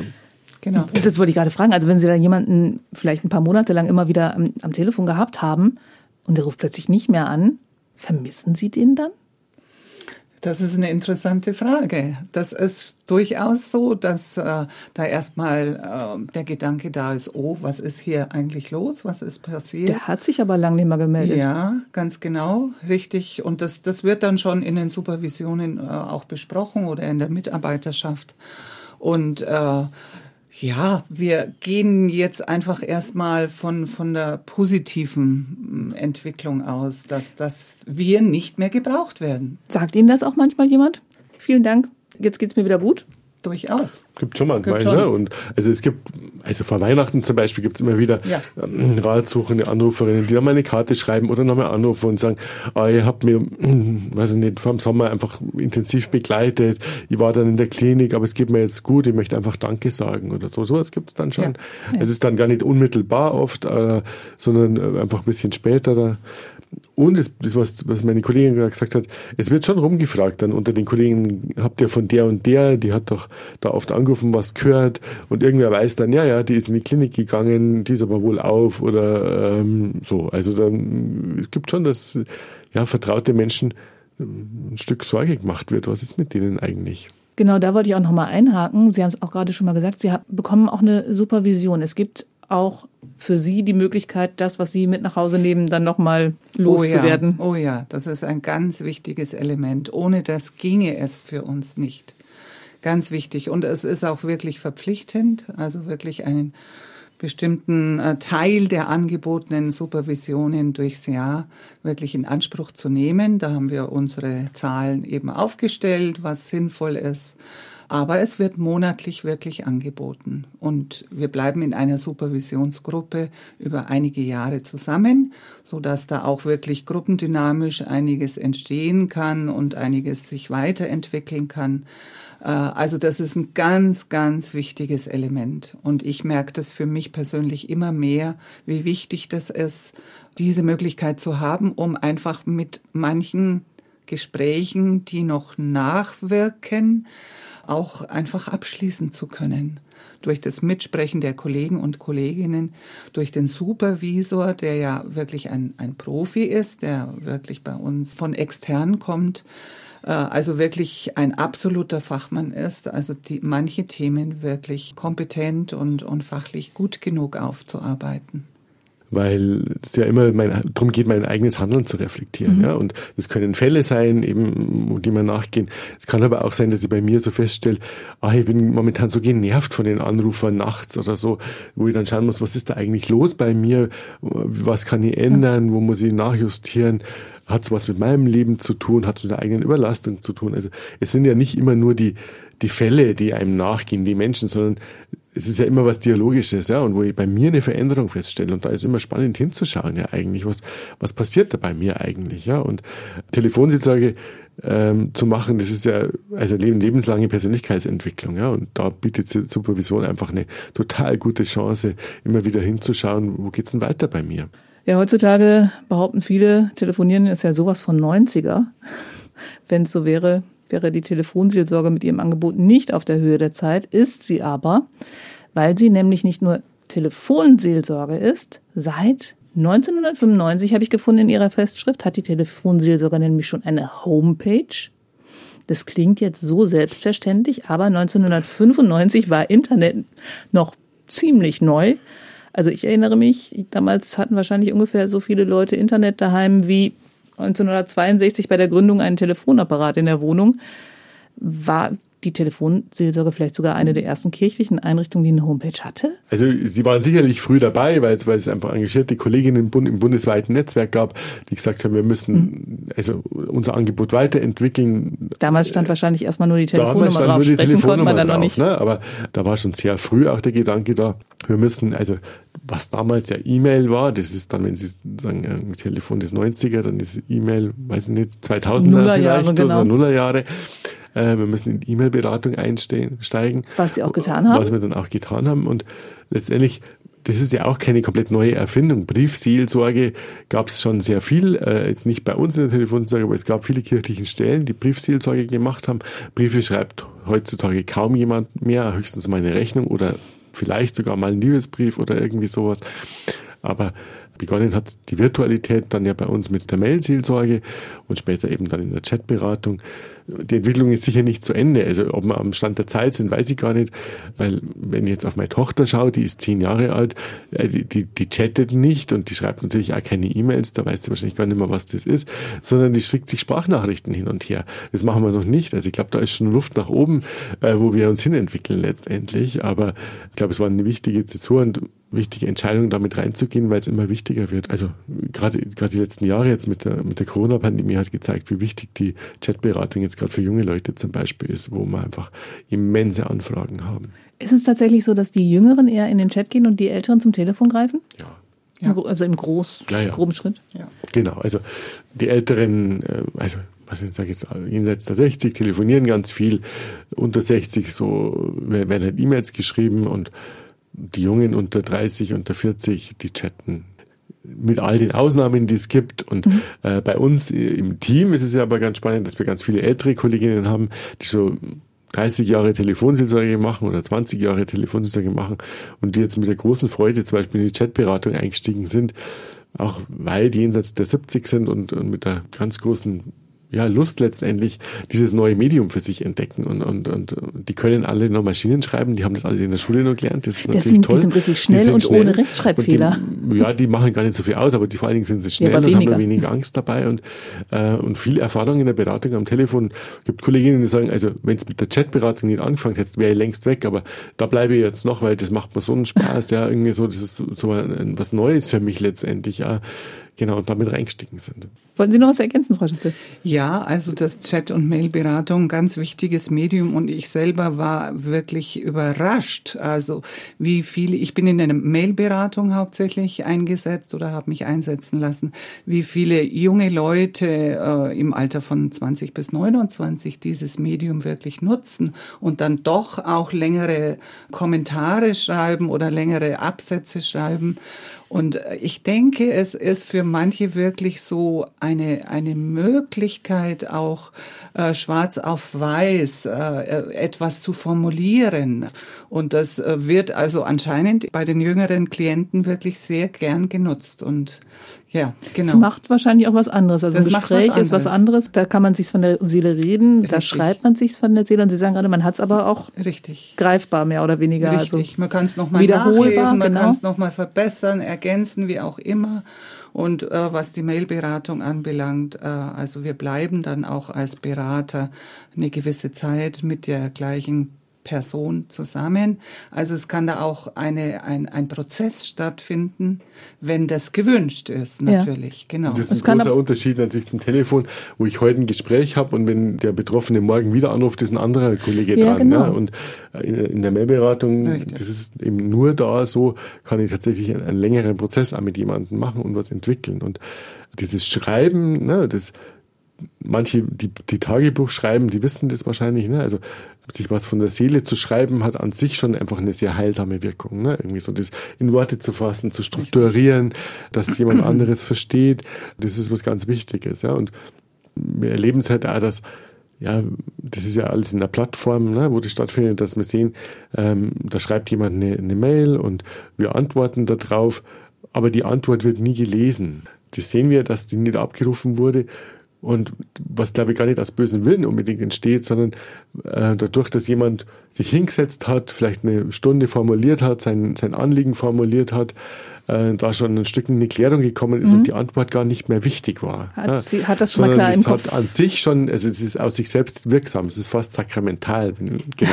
Genau. Das wollte ich gerade fragen. Also wenn Sie da jemanden vielleicht ein paar Monate lang immer wieder am, am Telefon gehabt haben und der ruft plötzlich nicht mehr an, vermissen Sie den dann? Das ist eine interessante Frage. Das ist durchaus so, dass äh, da erstmal äh, der Gedanke da ist, oh, was ist hier eigentlich los? Was ist passiert? Der hat sich aber lange nicht mehr gemeldet. Ja, ganz genau, richtig. Und das, das wird dann schon in den Supervisionen äh, auch besprochen oder in der Mitarbeiterschaft. Und äh, ja, wir gehen jetzt einfach erstmal von, von der positiven mm, Entwicklung aus, dass, dass wir nicht mehr gebraucht werden. Sagt Ihnen das auch manchmal jemand? Vielen Dank. Jetzt geht's mir wieder gut. Durchaus. Gibt schon manchmal, gibt schon. ne? Und also es gibt, also vor Weihnachten zum Beispiel gibt es immer wieder ja. ähm, Ratsuchende Anruferinnen, die dann mal eine Karte schreiben oder nochmal anrufen und sagen, ah, ihr habt mir, weiß ich nicht, vor dem Sommer einfach intensiv begleitet, ich war dann in der Klinik, aber es geht mir jetzt gut, ich möchte einfach Danke sagen oder so. Sowas gibt es dann schon. Ja. Ja. Es ist dann gar nicht unmittelbar oft, äh, sondern äh, einfach ein bisschen später. Da und das, das was, was meine Kollegin gesagt hat, es wird schon rumgefragt dann unter den Kollegen, habt ihr von der und der, die hat doch da oft angerufen, was gehört und irgendwer weiß dann, ja, ja, die ist in die Klinik gegangen, die ist aber wohl auf oder ähm, so. Also dann es gibt schon, dass ja, vertraute Menschen ein Stück Sorge gemacht wird. Was ist mit denen eigentlich? Genau, da wollte ich auch nochmal einhaken. Sie haben es auch gerade schon mal gesagt, Sie bekommen auch eine Supervision. Es gibt auch für Sie die Möglichkeit, das, was Sie mit nach Hause nehmen, dann nochmal loszuwerden. Oh ja, oh ja, das ist ein ganz wichtiges Element. Ohne das ginge es für uns nicht. Ganz wichtig. Und es ist auch wirklich verpflichtend, also wirklich einen bestimmten äh, Teil der angebotenen Supervisionen durchs Jahr wirklich in Anspruch zu nehmen. Da haben wir unsere Zahlen eben aufgestellt, was sinnvoll ist. Aber es wird monatlich wirklich angeboten. Und wir bleiben in einer Supervisionsgruppe über einige Jahre zusammen, so dass da auch wirklich gruppendynamisch einiges entstehen kann und einiges sich weiterentwickeln kann. Äh, also das ist ein ganz, ganz wichtiges Element. Und ich merke das für mich persönlich immer mehr, wie wichtig das ist, diese Möglichkeit zu haben, um einfach mit manchen Gesprächen, die noch nachwirken, auch einfach abschließen zu können. Durch das Mitsprechen der Kollegen und Kolleginnen, durch den Supervisor, der ja wirklich ein, ein Profi ist, der wirklich bei uns von extern kommt, also wirklich ein absoluter Fachmann ist, also die, manche Themen wirklich kompetent und, und fachlich gut genug aufzuarbeiten weil es ja immer mein, darum geht, mein eigenes Handeln zu reflektieren. Mhm. Ja? Und das können Fälle sein, eben, die man nachgehen. Es kann aber auch sein, dass ich bei mir so feststelle, ah, ich bin momentan so genervt von den Anrufern nachts oder so, wo ich dann schauen muss, was ist da eigentlich los bei mir, was kann ich ändern, wo muss ich nachjustieren hat es was mit meinem Leben zu tun, hat es mit der eigenen Überlastung zu tun. Also es sind ja nicht immer nur die, die Fälle, die einem nachgehen, die Menschen, sondern es ist ja immer was Dialogisches, ja, und wo ich bei mir eine Veränderung feststelle. Und da ist immer spannend hinzuschauen, ja, eigentlich, was, was passiert da bei mir eigentlich, ja. Und Telefonsitzsage ähm, zu machen, das ist ja also lebenslange Persönlichkeitsentwicklung, ja. Und da bietet Supervision einfach eine total gute Chance, immer wieder hinzuschauen, wo geht's denn weiter bei mir? Ja, heutzutage behaupten viele, telefonieren ist ja sowas von 90er. Wenn es so wäre, wäre die Telefonseelsorge mit ihrem Angebot nicht auf der Höhe der Zeit, ist sie aber, weil sie nämlich nicht nur Telefonseelsorge ist, seit 1995 habe ich gefunden in ihrer Festschrift, hat die Telefonseelsorge nämlich schon eine Homepage. Das klingt jetzt so selbstverständlich, aber 1995 war Internet noch ziemlich neu. Also ich erinnere mich, damals hatten wahrscheinlich ungefähr so viele Leute Internet daheim wie 1962 bei der Gründung einen Telefonapparat in der Wohnung. War die Telefonseelsorge vielleicht sogar eine der ersten kirchlichen Einrichtungen, die eine Homepage hatte? Also sie waren sicherlich früh dabei, weil es, weil es einfach engagierte Kolleginnen im, Bund, im bundesweiten Netzwerk gab, die gesagt haben, wir müssen mhm. also unser Angebot weiterentwickeln. Damals stand wahrscheinlich erstmal nur die Telefonnummer drauf. Nur die Sprechen Telefonnummer konnte man dann noch nicht. Ne? Aber da war schon sehr früh auch der Gedanke da, wir müssen, also was damals ja E-Mail war, das ist dann, wenn Sie sagen, ein Telefon des 90er, dann ist E-Mail, weiß ich nicht, 2000er Nullerjahre, vielleicht genau. oder Nullerjahre. Äh, wir müssen in E-Mail-Beratung einsteigen. Was Sie auch getan haben. Was wir dann auch getan haben. Und letztendlich, das ist ja auch keine komplett neue Erfindung. Briefseelsorge gab es schon sehr viel, äh, jetzt nicht bei uns in der Telefonseelsorge, aber es gab viele kirchlichen Stellen, die Briefseelsorge gemacht haben. Briefe schreibt heutzutage kaum jemand mehr, höchstens mal eine Rechnung oder vielleicht sogar mal ein Liebesbrief oder irgendwie sowas. Aber begonnen hat die Virtualität dann ja bei uns mit der Mail-Seelsorge und später eben dann in der Chatberatung die Entwicklung ist sicher nicht zu Ende. Also ob wir am Stand der Zeit sind, weiß ich gar nicht. Weil wenn ich jetzt auf meine Tochter schaue, die ist zehn Jahre alt, äh, die, die, die chattet nicht und die schreibt natürlich auch keine E-Mails, da weiß sie wahrscheinlich gar nicht mehr, was das ist, sondern die schickt sich Sprachnachrichten hin und her. Das machen wir noch nicht. Also ich glaube, da ist schon Luft nach oben, äh, wo wir uns hinentwickeln letztendlich. Aber ich glaube, es war eine wichtige Zäsur und wichtige Entscheidung, damit reinzugehen, weil es immer wichtiger wird. Also gerade gerade die letzten Jahre jetzt mit der mit der Corona-Pandemie hat gezeigt, wie wichtig die Chatberatung jetzt gerade für junge Leute zum Beispiel ist, wo wir einfach immense Anfragen haben. Ist es tatsächlich so, dass die Jüngeren eher in den Chat gehen und die Älteren zum Telefon greifen? Ja. Ja. Also im groß, ja, ja. groben Schritt? Ja. Genau, also die Älteren, äh, also was ich sage jetzt, jenseits der 60 telefonieren ganz viel, unter 60 so werden halt E-Mails geschrieben und die Jungen unter 30, unter 40, die chatten mit all den Ausnahmen, die es gibt. Und mhm. äh, bei uns im Team ist es ja aber ganz spannend, dass wir ganz viele ältere Kolleginnen haben, die so 30 Jahre Telefonseelsorge machen oder 20 Jahre Telefonseelsorge machen und die jetzt mit der großen Freude zum Beispiel in die Chatberatung eingestiegen sind, auch weil die jenseits der 70 sind und, und mit der ganz großen ja, Lust letztendlich dieses neue Medium für sich entdecken und, und, und die können alle noch Maschinen schreiben, die haben das alle in der Schule noch gelernt, das ist das natürlich sind, toll. Die sind richtig schnell sind und schnell. ohne Rechtschreibfehler. Und die, ja, die machen gar nicht so viel aus, aber die vor allen Dingen sind sie schnell ja, und weniger. haben weniger Angst dabei und, äh, und viel Erfahrung in der Beratung am Telefon. Es gibt Kolleginnen, die sagen, also wenn es mit der Chatberatung nicht angefangen hätte, wäre ich längst weg, aber da bleibe ich jetzt noch, weil das macht mir so einen Spaß, ja, irgendwie so, das ist so, ein, was Neues für mich letztendlich, ja genau damit reingestiegen sind. Wollen Sie noch was ergänzen, Frau Schütze? Ja, also das Chat- und Mailberatung, ganz wichtiges Medium und ich selber war wirklich überrascht. Also wie viele, ich bin in einer Mailberatung hauptsächlich eingesetzt oder habe mich einsetzen lassen, wie viele junge Leute äh, im Alter von 20 bis 29 dieses Medium wirklich nutzen und dann doch auch längere Kommentare schreiben oder längere Absätze schreiben. Und ich denke, es ist für manche wirklich so eine, eine Möglichkeit, auch äh, schwarz auf weiß äh, etwas zu formulieren. Und das äh, wird also anscheinend bei den jüngeren Klienten wirklich sehr gern genutzt. Und ja, genau. Es macht wahrscheinlich auch was anderes. Also das ein Gespräch was ist was anderes. Da kann man sich von der Seele reden. Richtig. Da schreibt man sich von der Seele. Und Sie sagen gerade, man hat es aber auch Richtig. greifbar mehr oder weniger. Richtig. Also man kann es nochmal nachlesen, man genau. kann es nochmal verbessern, ergänzen, wie auch immer. Und äh, was die Mailberatung anbelangt, äh, also wir bleiben dann auch als Berater eine gewisse Zeit mit der gleichen Person zusammen. Also es kann da auch eine, ein, ein Prozess stattfinden, wenn das gewünscht ist, natürlich. Ja. Genau. Das ist ein großer Unterschied natürlich zum Telefon, wo ich heute ein Gespräch habe und wenn der Betroffene morgen wieder anruft, ist ein anderer Kollege ja, dran. Genau. Ne? Und in, in der Mailberatung, Richtig. das ist eben nur da so, kann ich tatsächlich einen, einen längeren Prozess auch mit jemandem machen und was entwickeln. Und dieses Schreiben, ne, das manche, die, die Tagebuch schreiben, die wissen das wahrscheinlich, ne? Also sich was von der Seele zu schreiben, hat an sich schon einfach eine sehr heilsame Wirkung, ne? Irgendwie so das in Worte zu fassen, zu strukturieren, dass jemand anderes versteht, das ist was ganz Wichtiges, ja. Und wir erleben es halt auch, dass ja, das ist ja alles in der Plattform, ne, wo das stattfindet, dass wir sehen, ähm, da schreibt jemand eine, eine Mail und wir antworten darauf, aber die Antwort wird nie gelesen. Das sehen wir, dass die nicht abgerufen wurde. Und was, glaube ich, gar nicht aus bösen Willen unbedingt entsteht, sondern äh, dadurch, dass jemand sich hingesetzt hat, vielleicht eine Stunde formuliert hat, sein, sein Anliegen formuliert hat, äh, da schon ein Stück in die Klärung gekommen ist mhm. und die Antwort gar nicht mehr wichtig war. Hat, ja, sie, hat das schon mal klar im Kopf? hat an sich schon, also es ist aus sich selbst wirksam, es ist fast sakramental. Genau.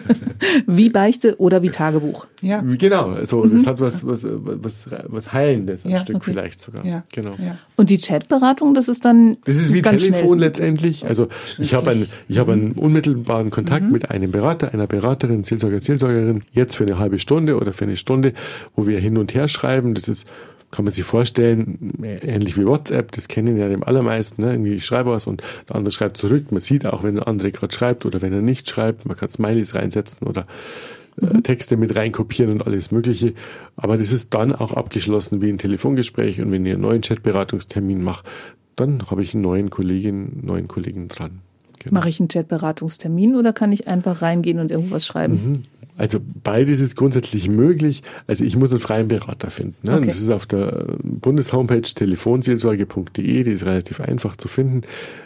wie Beichte oder wie Tagebuch. Ja. Genau, so, mhm. das hat was, was, was, was Heilendes, ein ja, Stück okay. vielleicht sogar. Ja. Genau. Ja. Und die Chatberatung, das ist dann. Das ist wie Telefon schnell. letztendlich. Also ich habe einen, ich habe einen unmittelbaren Kontakt mhm. mit einem Berater, einer Beraterin, Seelsorger, Seelsorgerin, jetzt für eine halbe Stunde oder für eine Stunde, wo wir hin und her schreiben. Das ist kann man sich vorstellen, ähnlich wie WhatsApp, das kennen ja die allermeisten. Ne? Irgendwie ich schreibe was und der andere schreibt zurück. Man sieht auch, wenn der andere gerade schreibt oder wenn er nicht schreibt. Man kann Smileys reinsetzen oder äh, mhm. Texte mit reinkopieren und alles Mögliche. Aber das ist dann auch abgeschlossen wie ein Telefongespräch. Und wenn ich einen neuen Chatberatungstermin mache, dann habe ich einen neuen Kollegin, neuen Kollegen dran. Genau. Mache ich einen Chatberatungstermin oder kann ich einfach reingehen und irgendwas schreiben? Also beides ist grundsätzlich möglich. Also ich muss einen freien Berater finden. Ne? Okay. Das ist auf der Bundeshomepage telefonseelsorge.de, die ist relativ einfach zu finden.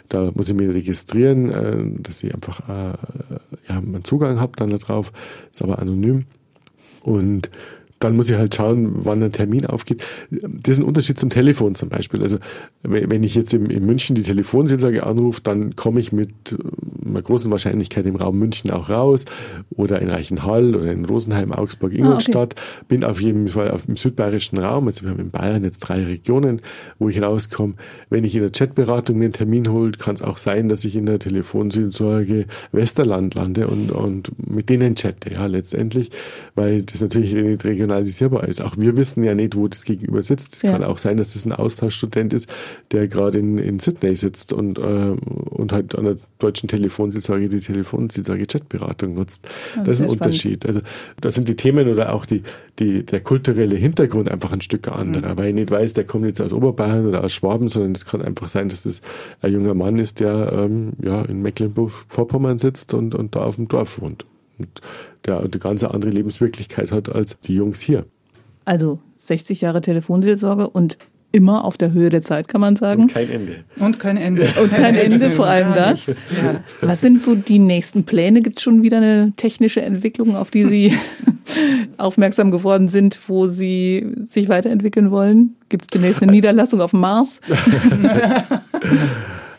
Da muss ich mich registrieren, äh, dass ich einfach äh, ja, einen Zugang habe dann darauf, ist aber anonym. Und dann muss ich halt schauen, wann ein Termin aufgeht. Das ist ein Unterschied zum Telefon zum Beispiel. Also wenn ich jetzt in München die Telefonseelsorge anrufe, dann komme ich mit äh, einer großen Wahrscheinlichkeit im Raum München auch raus oder in Reichenhall oder in Rosenheim, Augsburg, Ingolstadt. Ah, okay. Bin auf jeden Fall auf dem südbayerischen Raum. Also wir haben in Bayern jetzt drei Regionen, wo ich rauskomme. Wenn ich in der Chatberatung den Termin hole, kann es auch sein, dass ich in der Telefonseelsorge Westerland lande und, und mit denen chatte, ja, letztendlich, weil das natürlich nicht regional regionalisierbar ist. Auch wir wissen ja nicht, wo das Gegenüber sitzt. Es ja. kann auch sein, dass das ein Austauschstudent ist, der gerade in, in Sydney sitzt und, äh, und halt an der deutschen Telefonseelsorge die Telefonseelsorge Chatberatung nutzt. Das, das ist ein Unterschied. Also da sind die Themen oder auch die, die, der kulturelle Hintergrund einfach ein Stück anderer, mhm. weil ich nicht weiß, der kommt jetzt aus Oberbayern oder aus Schwaben, sondern es kann einfach sein, dass das ein junger Mann ist, der ähm, ja in Mecklenburg-Vorpommern sitzt und, und da auf dem Dorf wohnt. Und der eine ganz andere Lebenswirklichkeit hat als die Jungs hier. Also 60 Jahre Telefonseelsorge und immer auf der Höhe der Zeit, kann man sagen. Und kein Ende. Und kein Ende. Und kein Ende, vor allem das. Ja. Was sind so die nächsten Pläne? Gibt es schon wieder eine technische Entwicklung, auf die Sie aufmerksam geworden sind, wo Sie sich weiterentwickeln wollen? Gibt es demnächst eine Niederlassung auf dem Mars?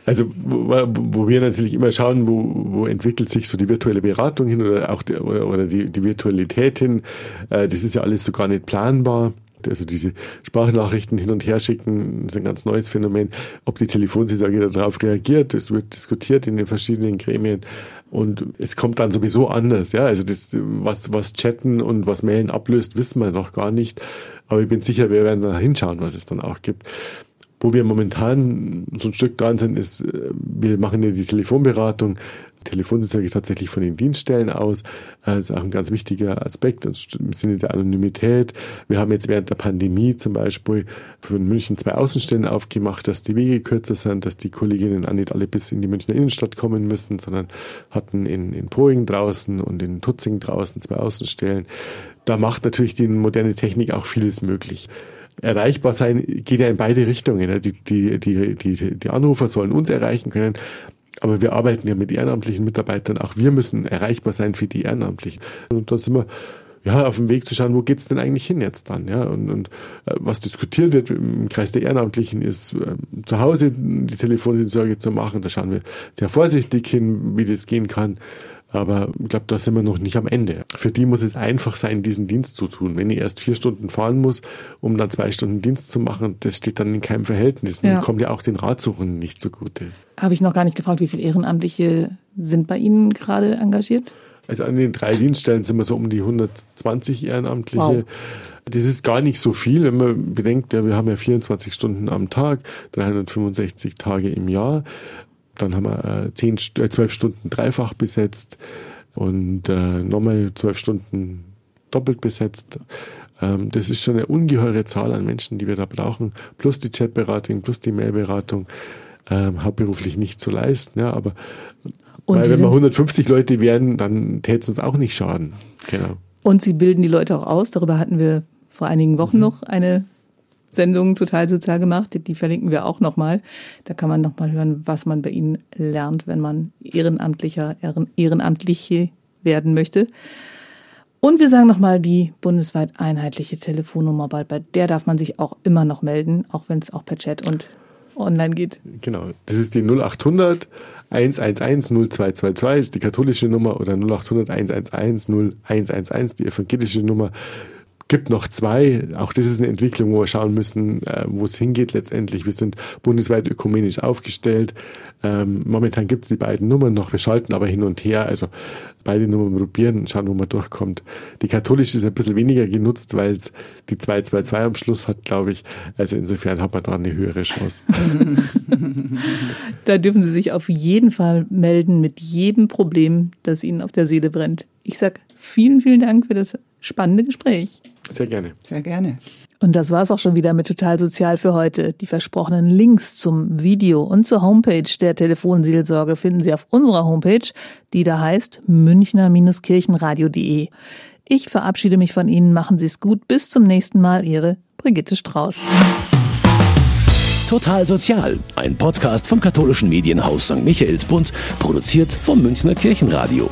Also wo, wo, wir natürlich immer schauen, wo, wo entwickelt sich so die virtuelle Beratung hin oder auch die, oder, oder die, die Virtualität hin. Äh, das ist ja alles so gar nicht planbar. Also diese Sprachnachrichten hin und her schicken, ist ein ganz neues Phänomen. Ob die Telefonseelsorge darauf reagiert, es wird diskutiert in den verschiedenen Gremien. Und es kommt dann sowieso anders, ja. Also das, was, was Chatten und was Mailen ablöst, wissen wir noch gar nicht. Aber ich bin sicher, wir werden da hinschauen, was es dann auch gibt. Wo wir momentan so ein Stück dran sind, ist, äh, wir machen ja die Telefonberatung. Telefonseelsorge tatsächlich von den Dienststellen aus. Das ist auch ein ganz wichtiger Aspekt im Sinne der Anonymität. Wir haben jetzt während der Pandemie zum Beispiel von München zwei Außenstellen aufgemacht, dass die Wege kürzer sind, dass die Kolleginnen auch nicht alle bis in die Münchner Innenstadt kommen müssen, sondern hatten in, in Poing draußen und in Tutzing draußen zwei Außenstellen. Da macht natürlich die moderne Technik auch vieles möglich erreichbar sein geht ja in beide Richtungen. Die, die, die, die, die Anrufer sollen uns erreichen können, aber wir arbeiten ja mit ehrenamtlichen Mitarbeitern. Auch wir müssen erreichbar sein für die Ehrenamtlichen. Und da sind wir ja, auf dem Weg zu schauen, wo geht's denn eigentlich hin jetzt dann, ja, und, und äh, was diskutiert wird im Kreis der Ehrenamtlichen ist, äh, zu Hause die Telefonseelsorge zu machen, da schauen wir sehr vorsichtig hin, wie das gehen kann, aber ich glaube, da sind wir noch nicht am Ende. Für die muss es einfach sein, diesen Dienst zu tun. Wenn ich erst vier Stunden fahren muss, um dann zwei Stunden Dienst zu machen, das steht dann in keinem Verhältnis. Ja. Und kommt ja auch den Ratsuchenden nicht zugute. Habe ich noch gar nicht gefragt, wie viele Ehrenamtliche sind bei Ihnen gerade engagiert? Also an den drei Dienststellen sind wir so um die 120 Ehrenamtliche. Wow. Das ist gar nicht so viel, wenn man bedenkt, ja, wir haben ja 24 Stunden am Tag, 365 Tage im Jahr. Dann haben wir äh, zehn, äh, zwölf Stunden dreifach besetzt und äh, nochmal zwölf Stunden doppelt besetzt. Ähm, das ist schon eine ungeheure Zahl an Menschen, die wir da brauchen, plus die Chatberatung, plus die Mailberatung. ähm, hauptberuflich nicht zu leisten. Ja, aber Und weil wenn wir sind- 150 Leute wären, dann täte es uns auch nicht schaden. Genau. Und sie bilden die Leute auch aus. Darüber hatten wir vor einigen Wochen noch eine Sendung total sozial gemacht. Die, verlinken wir auch nochmal. Da kann man nochmal hören, was man bei ihnen lernt, wenn man Ehrenamtlicher, Ehren, Ehrenamtliche werden möchte. Und wir sagen nochmal die bundesweit einheitliche Telefonnummer, bei der darf man sich auch immer noch melden, auch wenn es auch per Chat und online geht. Genau. Das ist die 0800 111 0222 ist die katholische Nummer oder 0800 111 0111 die evangelische Nummer. Gibt noch zwei. Auch das ist eine Entwicklung, wo wir schauen müssen, äh, wo es hingeht letztendlich. Wir sind bundesweit ökumenisch aufgestellt. Ähm, momentan gibt es die beiden Nummern noch. Wir schalten aber hin und her. Also beide Nummern probieren und schauen, wo man durchkommt. Die katholische ist ein bisschen weniger genutzt, weil es die 222 am Schluss hat, glaube ich. Also insofern hat man da eine höhere Chance. Da dürfen Sie sich auf jeden Fall melden mit jedem Problem, das Ihnen auf der Seele brennt. Ich sag vielen, vielen Dank für das spannende Gespräch. Sehr gerne. Sehr gerne. Und das war's auch schon wieder mit Total Sozial für heute. Die versprochenen Links zum Video und zur Homepage der Telefonseelsorge finden Sie auf unserer Homepage, die da heißt münchner-kirchenradio.de. Ich verabschiede mich von Ihnen. Machen Sie es gut. Bis zum nächsten Mal. Ihre Brigitte Strauß. Total Sozial, ein Podcast vom katholischen Medienhaus St. Michaelsbund, produziert vom Münchner Kirchenradio.